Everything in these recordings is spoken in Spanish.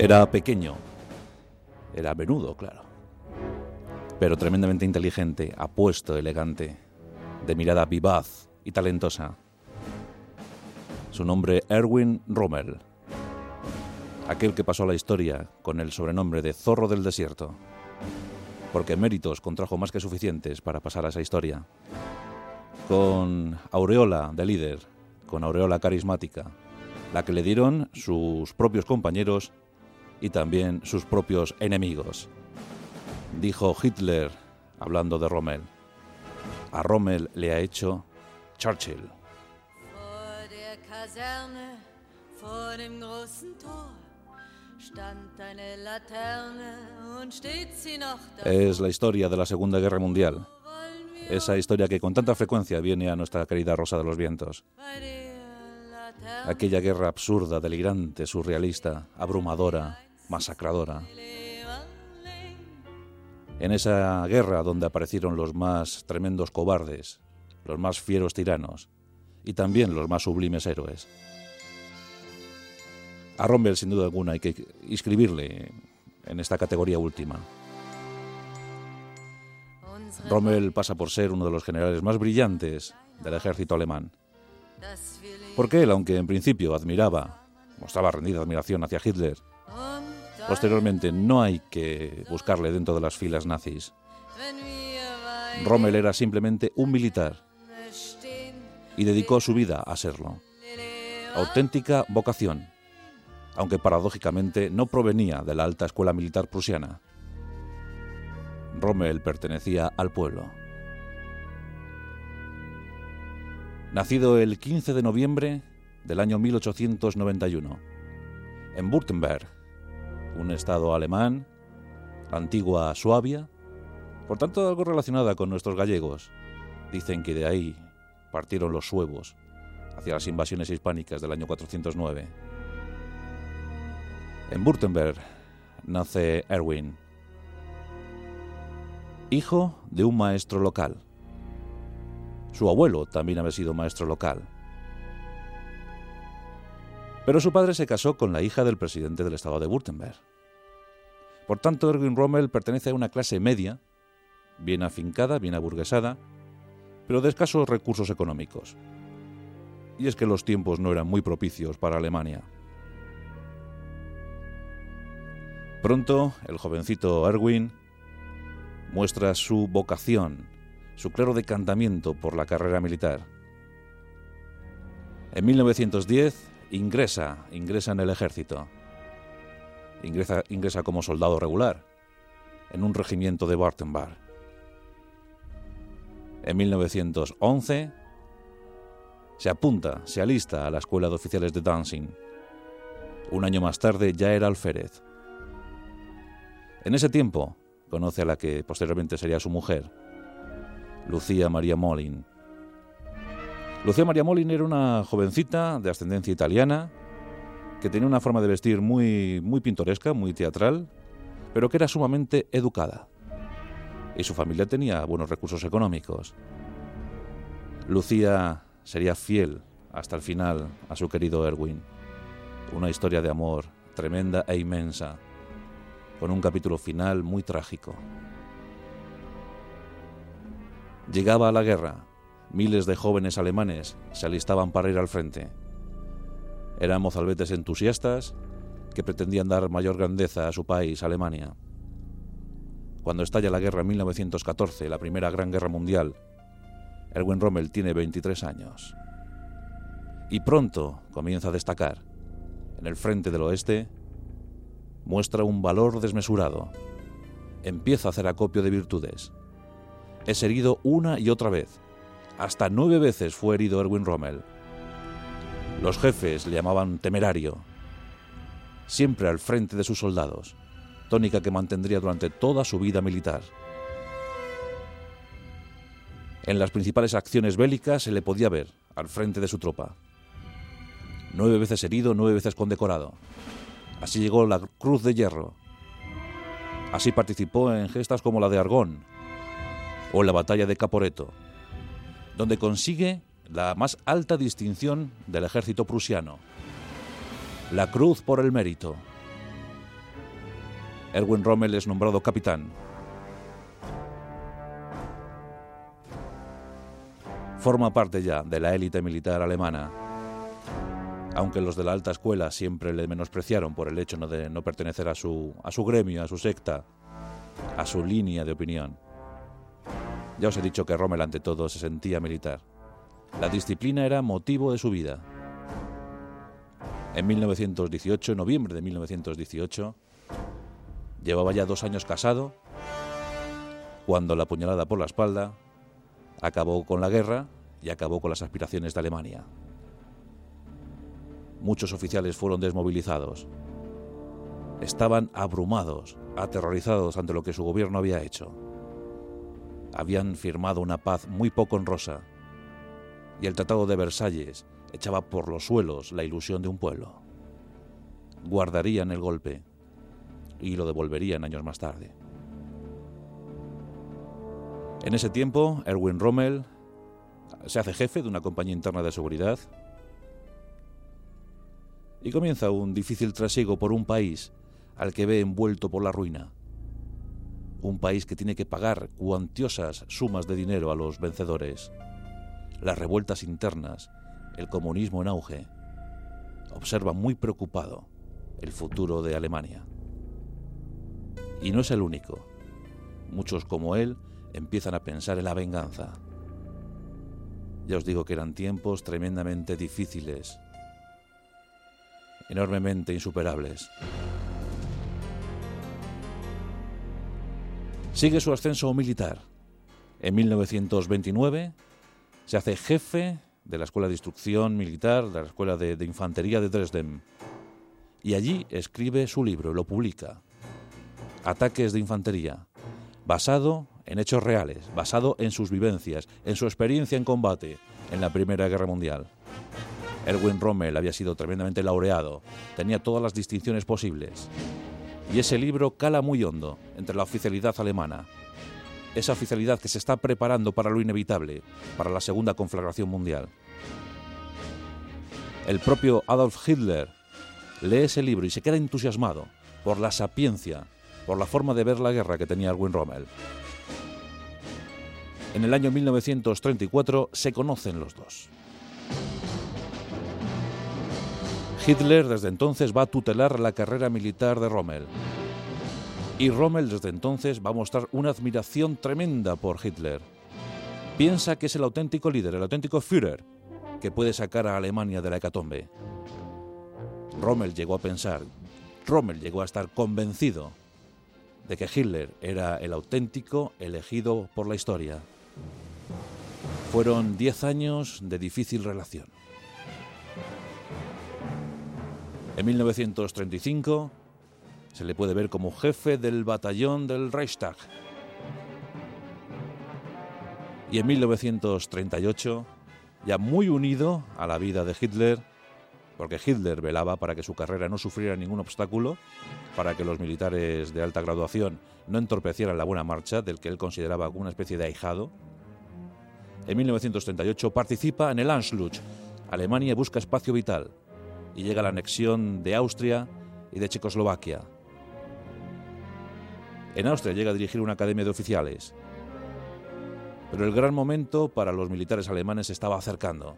Era pequeño, era menudo, claro, pero tremendamente inteligente, apuesto, elegante, de mirada vivaz y talentosa. Su nombre Erwin Rommel, aquel que pasó a la historia con el sobrenombre de Zorro del Desierto, porque méritos contrajo más que suficientes para pasar a esa historia. Con aureola de líder, con aureola carismática, la que le dieron sus propios compañeros y también sus propios enemigos. Dijo Hitler, hablando de Rommel, a Rommel le ha hecho Churchill. Es la historia de la Segunda Guerra Mundial. Esa historia que con tanta frecuencia viene a nuestra querida Rosa de los Vientos. Aquella guerra absurda, delirante, surrealista, abrumadora, masacradora. En esa guerra donde aparecieron los más tremendos cobardes, los más fieros tiranos y también los más sublimes héroes. A Rommel, sin duda alguna, hay que inscribirle en esta categoría última. Rommel pasa por ser uno de los generales más brillantes del ejército alemán. Porque él, aunque en principio admiraba, mostraba rendida admiración hacia Hitler, posteriormente no hay que buscarle dentro de las filas nazis. Rommel era simplemente un militar y dedicó su vida a serlo. Auténtica vocación aunque paradójicamente no provenía de la alta escuela militar prusiana. Rommel pertenecía al pueblo. Nacido el 15 de noviembre del año 1891, en Württemberg, un estado alemán, la antigua Suabia, por tanto algo relacionada con nuestros gallegos. Dicen que de ahí partieron los suevos hacia las invasiones hispánicas del año 409. En Württemberg nace Erwin, hijo de un maestro local. Su abuelo también había sido maestro local. Pero su padre se casó con la hija del presidente del estado de Württemberg. Por tanto, Erwin Rommel pertenece a una clase media, bien afincada, bien aburguesada, pero de escasos recursos económicos. Y es que los tiempos no eran muy propicios para Alemania. Pronto, el jovencito Erwin muestra su vocación, su claro decantamiento por la carrera militar. En 1910 ingresa, ingresa en el ejército. Ingresa, ingresa como soldado regular en un regimiento de Wartenberg. En 1911 se apunta, se alista a la Escuela de Oficiales de Dancing. Un año más tarde ya era alférez. En ese tiempo conoce a la que posteriormente sería su mujer, Lucía María Molin. Lucía María Molin era una jovencita de ascendencia italiana que tenía una forma de vestir muy, muy pintoresca, muy teatral, pero que era sumamente educada. Y su familia tenía buenos recursos económicos. Lucía sería fiel hasta el final a su querido Erwin. Una historia de amor tremenda e inmensa con un capítulo final muy trágico. Llegaba la guerra, miles de jóvenes alemanes se alistaban para ir al frente. Eran mozalbetes entusiastas que pretendían dar mayor grandeza a su país, Alemania. Cuando estalla la guerra en 1914, la primera gran guerra mundial, Erwin Rommel tiene 23 años. Y pronto comienza a destacar. En el frente del oeste, muestra un valor desmesurado. Empieza a hacer acopio de virtudes. Es herido una y otra vez. Hasta nueve veces fue herido Erwin Rommel. Los jefes le llamaban temerario. Siempre al frente de sus soldados, tónica que mantendría durante toda su vida militar. En las principales acciones bélicas se le podía ver al frente de su tropa. Nueve veces herido, nueve veces condecorado. Así llegó la Cruz de Hierro. Así participó en gestas como la de Argón o la batalla de Caporeto, donde consigue la más alta distinción del ejército prusiano, la Cruz por el Mérito. Erwin Rommel es nombrado capitán. Forma parte ya de la élite militar alemana, aunque los de la alta escuela siempre le menospreciaron por el hecho de no pertenecer a su, a su gremio, a su secta, a su línea de opinión. Ya os he dicho que Rommel ante todo se sentía militar. La disciplina era motivo de su vida. En 1918, en noviembre de 1918, llevaba ya dos años casado, cuando la puñalada por la espalda acabó con la guerra y acabó con las aspiraciones de Alemania. Muchos oficiales fueron desmovilizados. Estaban abrumados, aterrorizados ante lo que su gobierno había hecho. Habían firmado una paz muy poco honrosa y el Tratado de Versalles echaba por los suelos la ilusión de un pueblo. Guardarían el golpe y lo devolverían años más tarde. En ese tiempo, Erwin Rommel se hace jefe de una compañía interna de seguridad y comienza un difícil trasiego por un país al que ve envuelto por la ruina. Un país que tiene que pagar cuantiosas sumas de dinero a los vencedores. Las revueltas internas, el comunismo en auge. Observa muy preocupado el futuro de Alemania. Y no es el único. Muchos como él empiezan a pensar en la venganza. Ya os digo que eran tiempos tremendamente difíciles, enormemente insuperables. Sigue su ascenso militar. En 1929 se hace jefe de la Escuela de Instrucción Militar, de la Escuela de, Infantería de Dresden. Y allí escribe su libro, lo publica. Ataques de Infantería, basado en hechos reales, basado en sus vivencias, en su experiencia en combate en la Primera Guerra Mundial. Erwin Rommel había sido tremendamente laureado, tenía todas las distinciones posibles. Y ese libro cala muy hondo entre la oficialidad alemana, esa oficialidad que se está preparando para lo inevitable, para la Segunda Conflagración Mundial. El propio Adolf Hitler lee ese libro y se queda entusiasmado por la sapiencia, por la forma de ver la guerra que tenía Erwin Rommel. En el año 1934 se conocen los dos. Hitler desde entonces va a tutelar la carrera militar de Rommel. Y Rommel desde entonces va a mostrar una admiración tremenda por Hitler. Piensa que es el auténtico líder, el auténtico Führer, que puede sacar a Alemania de la hecatombe. Rommel llegó a pensar, Rommel llegó a estar convencido de que Hitler era el auténtico elegido por la historia. Fueron diez años de difícil relación. En 1935 se le puede ver como jefe del batallón del Reichstag. Y en 1938, ya muy unido a la vida de Hitler, porque Hitler velaba para que su carrera no sufriera ningún obstáculo, para que los militares de alta graduación no entorpecieran la buena marcha del que él consideraba una especie de ahijado, en 1938 participa en el Anschluss. Alemania busca espacio vital y llega la anexión de Austria y de Checoslovaquia. En Austria llega a dirigir una academia de oficiales. Pero el gran momento para los militares alemanes estaba acercando.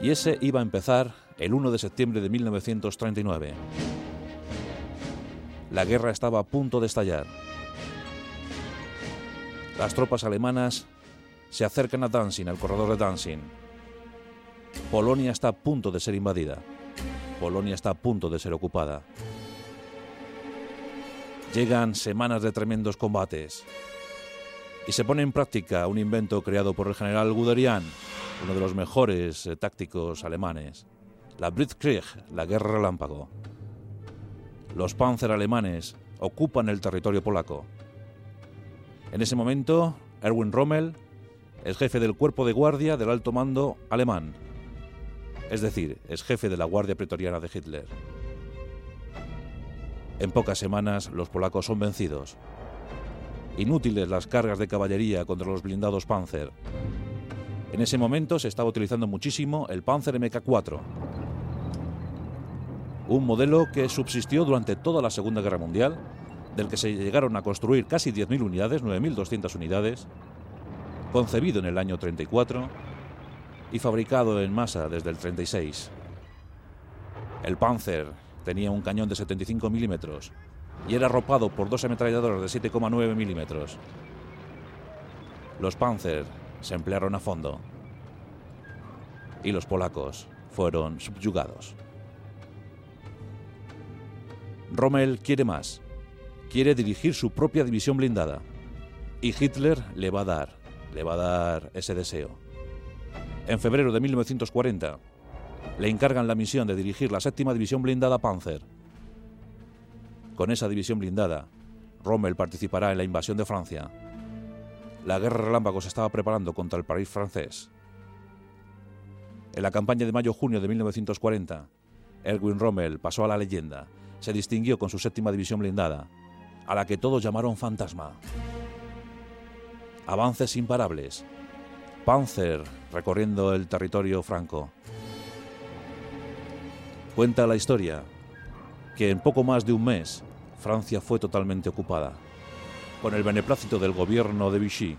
Y ese iba a empezar el 1 de septiembre de 1939. La guerra estaba a punto de estallar. Las tropas alemanas se acercan a Danzig, al corredor de Danzig. Polonia está a punto de ser invadida. Polonia está a punto de ser ocupada. Llegan semanas de tremendos combates y se pone en práctica un invento creado por el general Guderian, uno de los mejores eh, tácticos alemanes, la Blitzkrieg, la guerra relámpago. Los Panzer alemanes ocupan el territorio polaco. En ese momento, Erwin Rommel es jefe del cuerpo de guardia del alto mando alemán. Es decir, es jefe de la guardia pretoriana de Hitler. En pocas semanas los polacos son vencidos. Inútiles las cargas de caballería contra los blindados Panzer. En ese momento se estaba utilizando muchísimo el Panzer MK4, un modelo que subsistió durante toda la Segunda Guerra Mundial del que se llegaron a construir casi 10.000 unidades, 9.200 unidades, concebido en el año 34 y fabricado en masa desde el 36. El Panzer tenía un cañón de 75 milímetros y era arropado por dos ametralladoras de 7,9 milímetros. Los Panzer se emplearon a fondo y los polacos fueron subyugados. Rommel quiere más. Quiere dirigir su propia división blindada. Y Hitler le va a dar, le va a dar ese deseo. En febrero de 1940, le encargan la misión de dirigir la séptima división blindada Panzer. Con esa división blindada, Rommel participará en la invasión de Francia. La guerra relámpago se estaba preparando contra el París francés. En la campaña de mayo-junio de 1940, Erwin Rommel pasó a la leyenda. Se distinguió con su séptima división blindada, a la que todos llamaron Fantasma. Avances imparables. Panzer recorriendo el territorio franco. Cuenta la historia que en poco más de un mes Francia fue totalmente ocupada, con el beneplácito del gobierno de Vichy.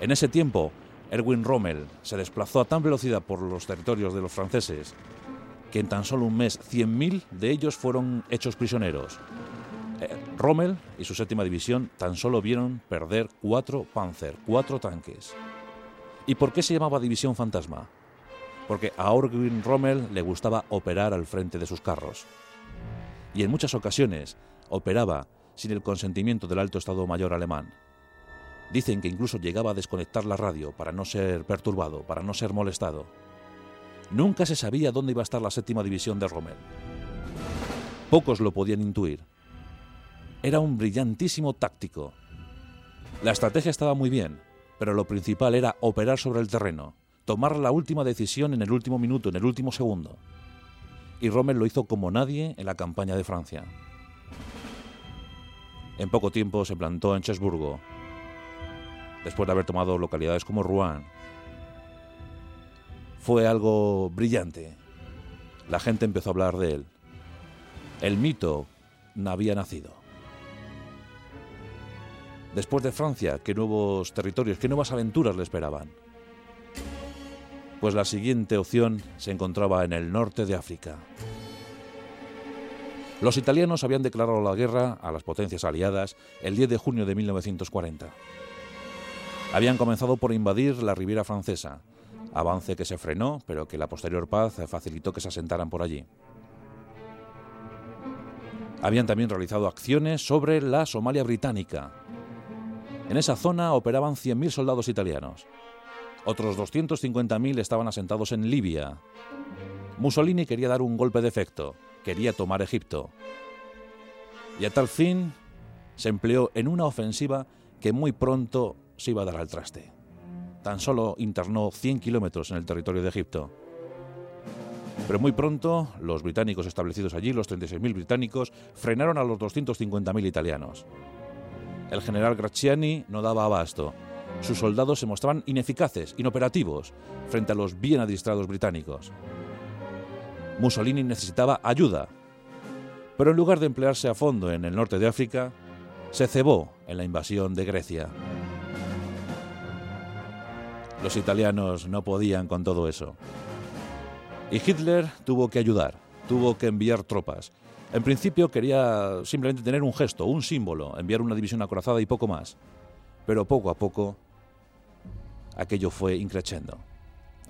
En ese tiempo, Erwin Rommel se desplazó a tan velocidad por los territorios de los franceses que en tan solo un mes 100.000 de ellos fueron hechos prisioneros. Eh, Rommel y su séptima división tan solo vieron perder cuatro Panzer, cuatro tanques. ¿Y por qué se llamaba División Fantasma? Porque a Erwin Rommel le gustaba operar al frente de sus carros. Y en muchas ocasiones operaba sin el consentimiento del alto Estado Mayor alemán. Dicen que incluso llegaba a desconectar la radio para no ser perturbado, para no ser molestado. Nunca se sabía dónde iba a estar la séptima división de Rommel. Pocos lo podían intuir. Era un brillantísimo táctico. La estrategia estaba muy bien, pero lo principal era operar sobre el terreno, tomar la última decisión en el último minuto, en el último segundo. Y Rommel lo hizo como nadie en la campaña de Francia. En poco tiempo se plantó en Chesburgo, después de haber tomado localidades como Rouen. Fue algo brillante. La gente empezó a hablar de él. El mito había nacido. Después de Francia, ¿qué nuevos territorios, qué nuevas aventuras le esperaban? Pues la siguiente opción se encontraba en el norte de África. Los italianos habían declarado la guerra a las potencias aliadas el 10 de junio de 1940. Habían comenzado por invadir la Riviera Francesa, avance que se frenó, pero que la posterior paz facilitó que se asentaran por allí. Habían también realizado acciones sobre la Somalia británica. En esa zona operaban 100.000 soldados italianos. Otros 250.000 estaban asentados en Libia. Mussolini quería dar un golpe de efecto, quería tomar Egipto. Y a tal fin se empleó en una ofensiva que muy pronto se iba a dar al traste. Tan solo internó 100 kilómetros en el territorio de Egipto. Pero muy pronto, los británicos establecidos allí, los 36.000 británicos, frenaron a los 250.000 italianos. El general Graziani no daba abasto. Sus soldados se mostraban ineficaces, inoperativos, frente a los bien adiestrados británicos. Mussolini necesitaba ayuda. Pero en lugar de emplearse a fondo en el norte de África, se cebó en la invasión de Grecia. Los italianos no podían con todo eso. Y Hitler tuvo que ayudar, tuvo que enviar tropas. En principio quería simplemente tener un gesto, un símbolo, enviar una división acorazada y poco más. Pero poco a poco aquello fue increciendo,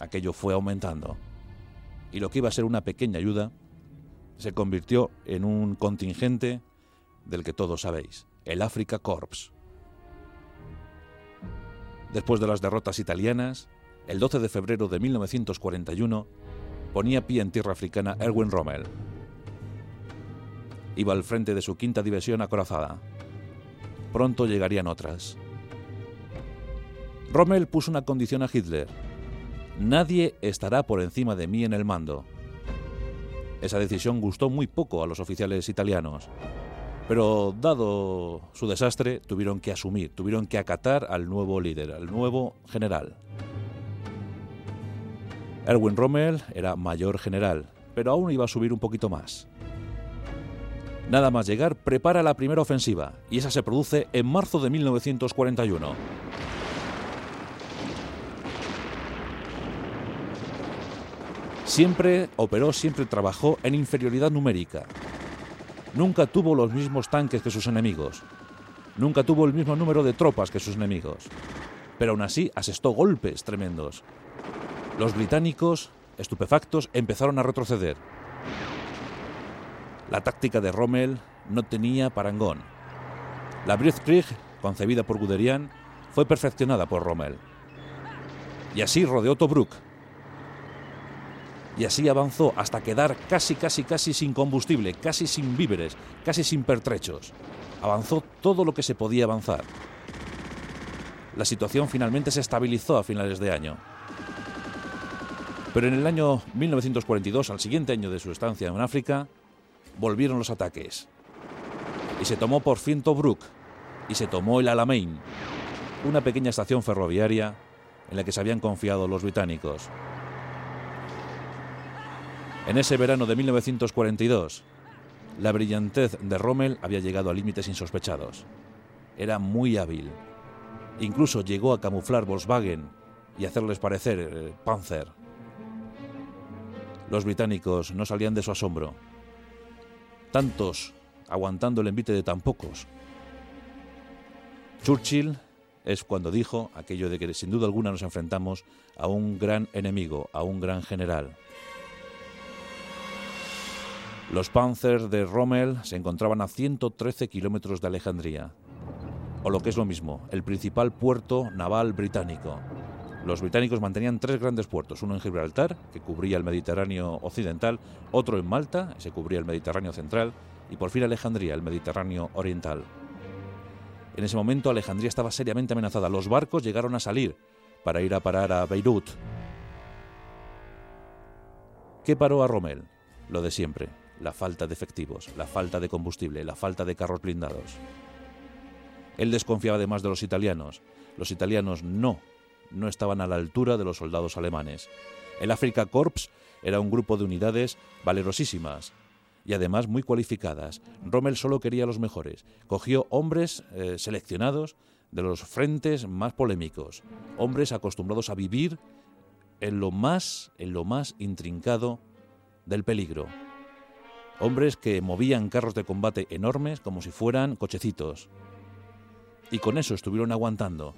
aquello fue aumentando. Y lo que iba a ser una pequeña ayuda se convirtió en un contingente del que todos sabéis, el Africa Corps. Después de las derrotas italianas, el 12 de febrero de 1941 ponía pie en tierra africana Erwin Rommel. Iba al frente de su quinta división acorazada. Pronto llegarían otras. Rommel puso una condición a Hitler. Nadie estará por encima de mí en el mando. Esa decisión gustó muy poco a los oficiales italianos. Pero dado su desastre, tuvieron que asumir, tuvieron que acatar al nuevo líder, al nuevo general. Erwin Rommel era mayor general, pero aún iba a subir un poquito más. Nada más llegar, prepara la primera ofensiva, y esa se produce en marzo de 1941. Siempre operó, siempre trabajó en inferioridad numérica. Nunca tuvo los mismos tanques que sus enemigos. Nunca tuvo el mismo número de tropas que sus enemigos. Pero aún así asestó golpes tremendos. Los británicos, estupefactos, empezaron a retroceder. La táctica de Rommel no tenía parangón. La Blitzkrieg, concebida por Guderian, fue perfeccionada por Rommel. Y así rodeó Tobruk. Y así avanzó hasta quedar casi, casi, casi sin combustible, casi sin víveres, casi sin pertrechos. Avanzó todo lo que se podía avanzar. La situación finalmente se estabilizó a finales de año. Pero en el año 1942, al siguiente año de su estancia en África, volvieron los ataques. Y se tomó por fin Tobruk y se tomó el Alamein, una pequeña estación ferroviaria en la que se habían confiado los británicos. En ese verano de 1942, la brillantez de Rommel había llegado a límites insospechados. Era muy hábil. Incluso llegó a camuflar Volkswagen y hacerles parecer eh, Panzer. Los británicos no salían de su asombro tantos aguantando el envite de tan pocos. Churchill es cuando dijo aquello de que sin duda alguna nos enfrentamos a un gran enemigo, a un gran general. Los Panzers de Rommel se encontraban a 113 kilómetros de Alejandría, o lo que es lo mismo, el principal puerto naval británico. Los británicos mantenían tres grandes puertos, uno en Gibraltar, que cubría el Mediterráneo occidental, otro en Malta, que se cubría el Mediterráneo central, y por fin Alejandría, el Mediterráneo oriental. En ese momento Alejandría estaba seriamente amenazada. Los barcos llegaron a salir para ir a parar a Beirut. ¿Qué paró a Rommel? Lo de siempre, la falta de efectivos, la falta de combustible, la falta de carros blindados. Él desconfiaba además de los italianos. Los italianos no no estaban a la altura de los soldados alemanes. El Afrika Corps era un grupo de unidades valerosísimas y además muy cualificadas. Rommel solo quería los mejores. Cogió hombres eh, seleccionados de los frentes más polémicos, hombres acostumbrados a vivir en lo más, en lo más intrincado del peligro. Hombres que movían carros de combate enormes como si fueran cochecitos. Y con eso estuvieron aguantando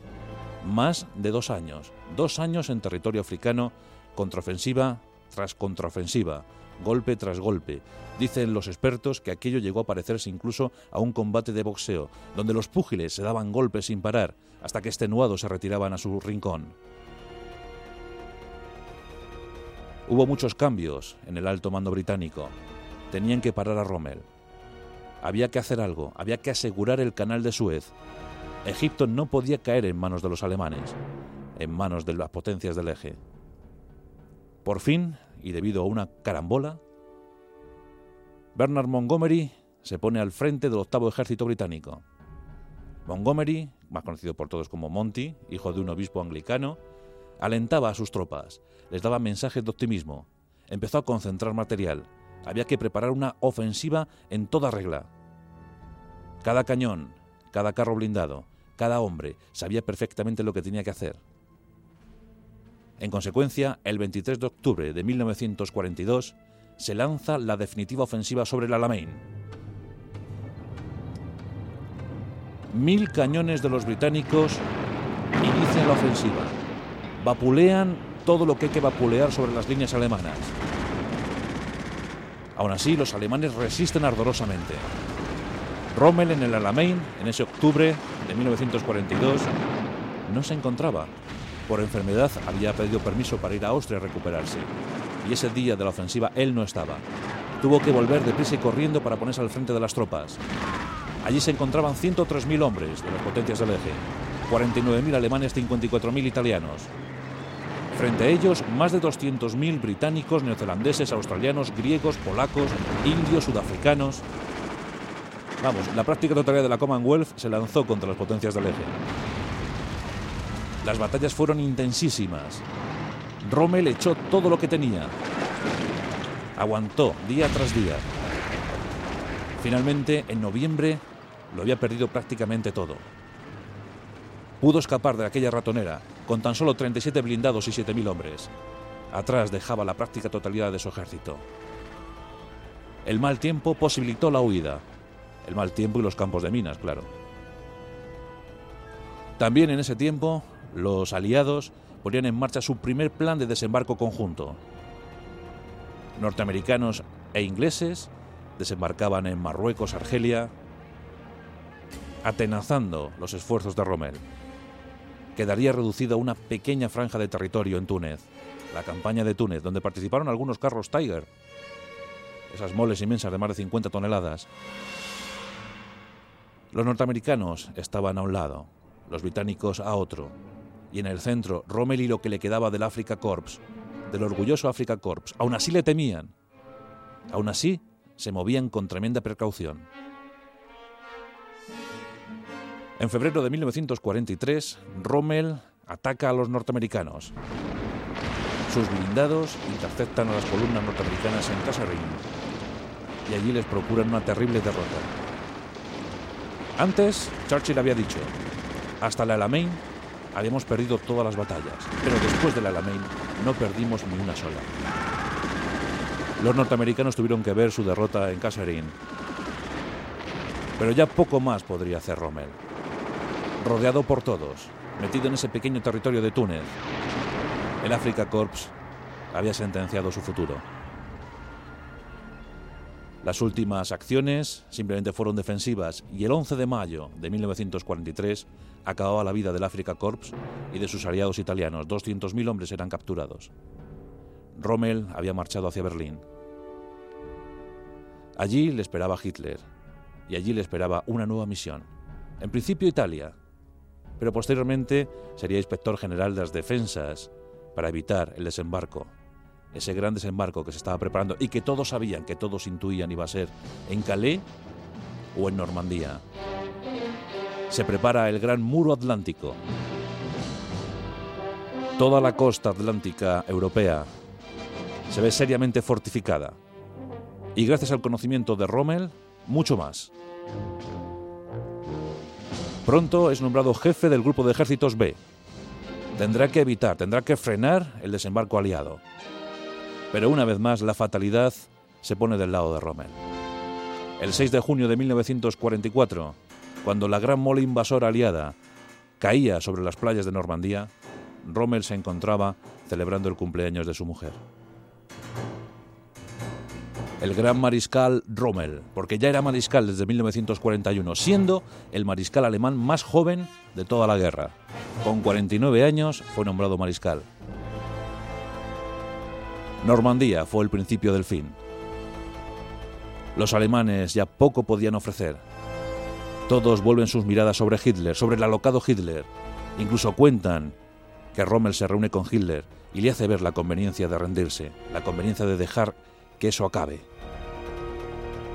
más de dos años, dos años en territorio africano, contraofensiva tras contraofensiva, golpe tras golpe. Dicen los expertos que aquello llegó a parecerse incluso a un combate de boxeo, donde los púgiles se daban golpes sin parar, hasta que extenuados se retiraban a su rincón. Hubo muchos cambios en el alto mando británico. Tenían que parar a Rommel. Había que hacer algo, había que asegurar el canal de Suez, Egipto no podía caer en manos de los alemanes, en manos de las potencias del eje. Por fin, y debido a una carambola, Bernard Montgomery se pone al frente del octavo ejército británico. Montgomery, más conocido por todos como Monty, hijo de un obispo anglicano, alentaba a sus tropas, les daba mensajes de optimismo, empezó a concentrar material, había que preparar una ofensiva en toda regla. Cada cañón, cada carro blindado, cada hombre sabía perfectamente lo que tenía que hacer. En consecuencia, el 23 de octubre de 1942 se lanza la definitiva ofensiva sobre el Alamein. Mil cañones de los británicos inician la ofensiva. Vapulean todo lo que hay que vapulear sobre las líneas alemanas. Aún así, los alemanes resisten ardorosamente. Rommel en el Alamein, en ese octubre de 1942, no se encontraba. Por enfermedad había pedido permiso para ir a Austria a recuperarse. Y ese día de la ofensiva él no estaba. Tuvo que volver deprisa y corriendo para ponerse al frente de las tropas. Allí se encontraban 103.000 hombres de las potencias del eje, 49.000 alemanes, 54.000 italianos. Frente a ellos, más de 200.000 británicos, neozelandeses, australianos, griegos, polacos, indios, sudafricanos. Vamos, la práctica totalidad de la Commonwealth se lanzó contra las potencias del eje. Las batallas fueron intensísimas. Rommel echó todo lo que tenía. Aguantó día tras día. Finalmente, en noviembre, lo había perdido prácticamente todo. Pudo escapar de aquella ratonera con tan solo 37 blindados y 7.000 hombres. Atrás dejaba la práctica totalidad de su ejército. El mal tiempo posibilitó la huida. El mal tiempo y los campos de minas, claro. También en ese tiempo, los aliados ponían en marcha su primer plan de desembarco conjunto. Norteamericanos e ingleses desembarcaban en Marruecos, Argelia, atenazando los esfuerzos de Rommel. Quedaría reducida una pequeña franja de territorio en Túnez, la campaña de Túnez, donde participaron algunos carros Tiger, esas moles inmensas de más de 50 toneladas. Los norteamericanos estaban a un lado, los británicos a otro, y en el centro Rommel y lo que le quedaba del Africa Corps, del orgulloso Africa Corps. Aún así le temían. Aún así se movían con tremenda precaución. En febrero de 1943, Rommel ataca a los norteamericanos. Sus blindados interceptan a las columnas norteamericanas en Kasserine y allí les procuran una terrible derrota. Antes, Churchill había dicho, hasta la Alamein habíamos perdido todas las batallas, pero después de la Alamein no perdimos ni una sola. Los norteamericanos tuvieron que ver su derrota en Kasserine. Pero ya poco más podría hacer Rommel. Rodeado por todos, metido en ese pequeño territorio de Túnez, el Africa Corps había sentenciado su futuro. Las últimas acciones simplemente fueron defensivas y el 11 de mayo de 1943 acababa la vida del Africa Corps y de sus aliados italianos. 200.000 hombres eran capturados. Rommel había marchado hacia Berlín. Allí le esperaba Hitler y allí le esperaba una nueva misión. En principio Italia, pero posteriormente sería inspector general de las defensas para evitar el desembarco ese gran desembarco que se estaba preparando y que todos sabían, que todos intuían iba a ser en Calais o en Normandía. Se prepara el gran muro atlántico. Toda la costa atlántica europea se ve seriamente fortificada. Y gracias al conocimiento de Rommel, mucho más. Pronto es nombrado jefe del grupo de ejércitos B. Tendrá que evitar, tendrá que frenar el desembarco aliado. Pero una vez más la fatalidad se pone del lado de Rommel. El 6 de junio de 1944, cuando la gran mole invasora aliada caía sobre las playas de Normandía, Rommel se encontraba celebrando el cumpleaños de su mujer. El gran mariscal Rommel, porque ya era mariscal desde 1941, siendo el mariscal alemán más joven de toda la guerra. Con 49 años fue nombrado mariscal. Normandía fue el principio del fin. Los alemanes ya poco podían ofrecer. Todos vuelven sus miradas sobre Hitler, sobre el alocado Hitler. Incluso cuentan que Rommel se reúne con Hitler y le hace ver la conveniencia de rendirse, la conveniencia de dejar que eso acabe.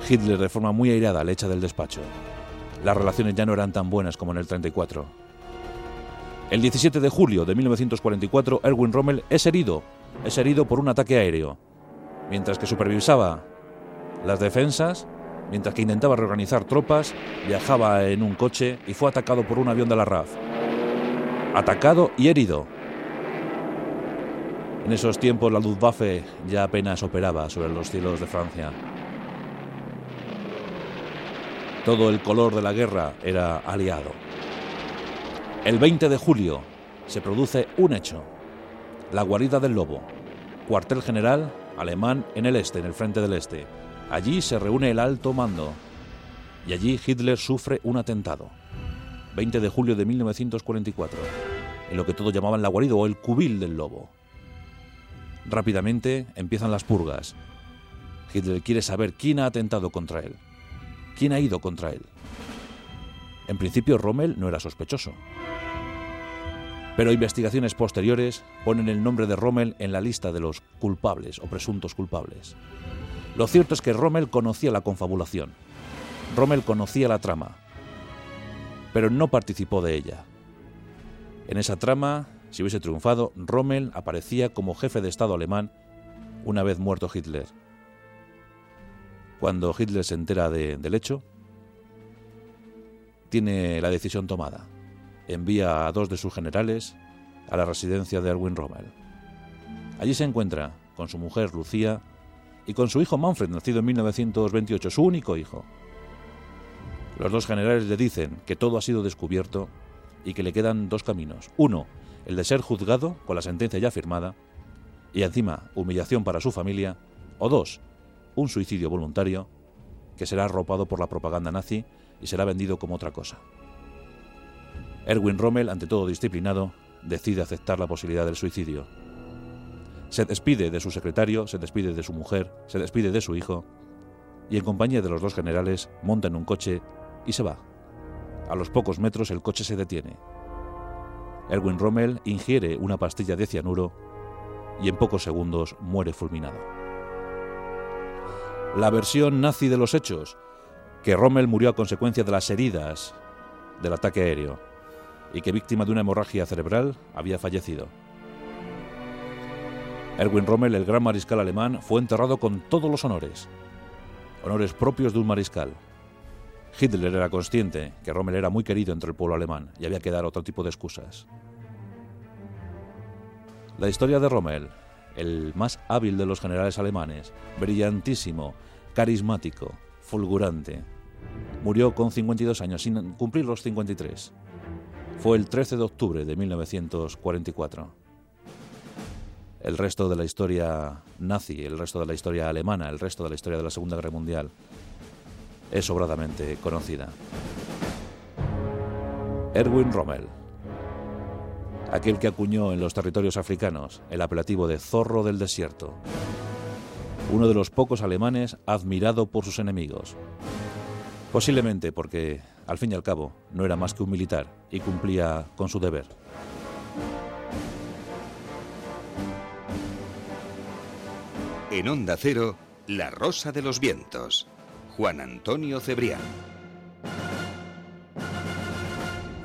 Hitler de forma muy airada le echa del despacho. Las relaciones ya no eran tan buenas como en el 34. El 17 de julio de 1944, Erwin Rommel es herido es herido por un ataque aéreo. Mientras que supervisaba las defensas, mientras que intentaba reorganizar tropas, viajaba en un coche y fue atacado por un avión de la RAF. Atacado y herido. En esos tiempos la Luftwaffe ya apenas operaba sobre los cielos de Francia. Todo el color de la guerra era aliado. El 20 de julio se produce un hecho la guarida del lobo, cuartel general alemán en el este, en el frente del este. Allí se reúne el alto mando y allí Hitler sufre un atentado. 20 de julio de 1944, en lo que todos llamaban la guarida o el cubil del lobo. Rápidamente empiezan las purgas. Hitler quiere saber quién ha atentado contra él, quién ha ido contra él. En principio Rommel no era sospechoso. Pero investigaciones posteriores ponen el nombre de Rommel en la lista de los culpables o presuntos culpables. Lo cierto es que Rommel conocía la confabulación. Rommel conocía la trama, pero no participó de ella. En esa trama, si hubiese triunfado, Rommel aparecía como jefe de Estado alemán una vez muerto Hitler. Cuando Hitler se entera del hecho, tiene la decisión tomada. Envía a dos de sus generales a la residencia de Erwin Rommel. Allí se encuentra con su mujer Lucía y con su hijo Manfred, nacido en 1928, su único hijo. Los dos generales le dicen que todo ha sido descubierto y que le quedan dos caminos. Uno, el de ser juzgado con la sentencia ya firmada y encima humillación para su familia. O dos, un suicidio voluntario que será arropado por la propaganda nazi y será vendido como otra cosa. Erwin Rommel, ante todo disciplinado, decide aceptar la posibilidad del suicidio. Se despide de su secretario, se despide de su mujer, se despide de su hijo y en compañía de los dos generales monta en un coche y se va. A los pocos metros el coche se detiene. Erwin Rommel ingiere una pastilla de cianuro y en pocos segundos muere fulminado. La versión nazi de los hechos, que Rommel murió a consecuencia de las heridas del ataque aéreo y que víctima de una hemorragia cerebral había fallecido. Erwin Rommel, el gran mariscal alemán, fue enterrado con todos los honores, honores propios de un mariscal. Hitler era consciente que Rommel era muy querido entre el pueblo alemán y había que dar otro tipo de excusas. La historia de Rommel, el más hábil de los generales alemanes, brillantísimo, carismático, fulgurante, murió con 52 años, sin cumplir los 53. Fue el 13 de octubre de 1944 el resto de la historia nazi, el resto de la historia alemana, el resto de la historia de la Segunda Guerra Mundial es sobradamente conocida. Erwin Rommel, aquel que acuñó en los territorios africanos el apelativo de zorro del desierto, uno de los pocos alemanes admirado por sus enemigos, posiblemente porque, al fin y al cabo, no era más que un militar y cumplía con su deber. En Onda Cero, La Rosa de los Vientos. Juan Antonio Cebrián.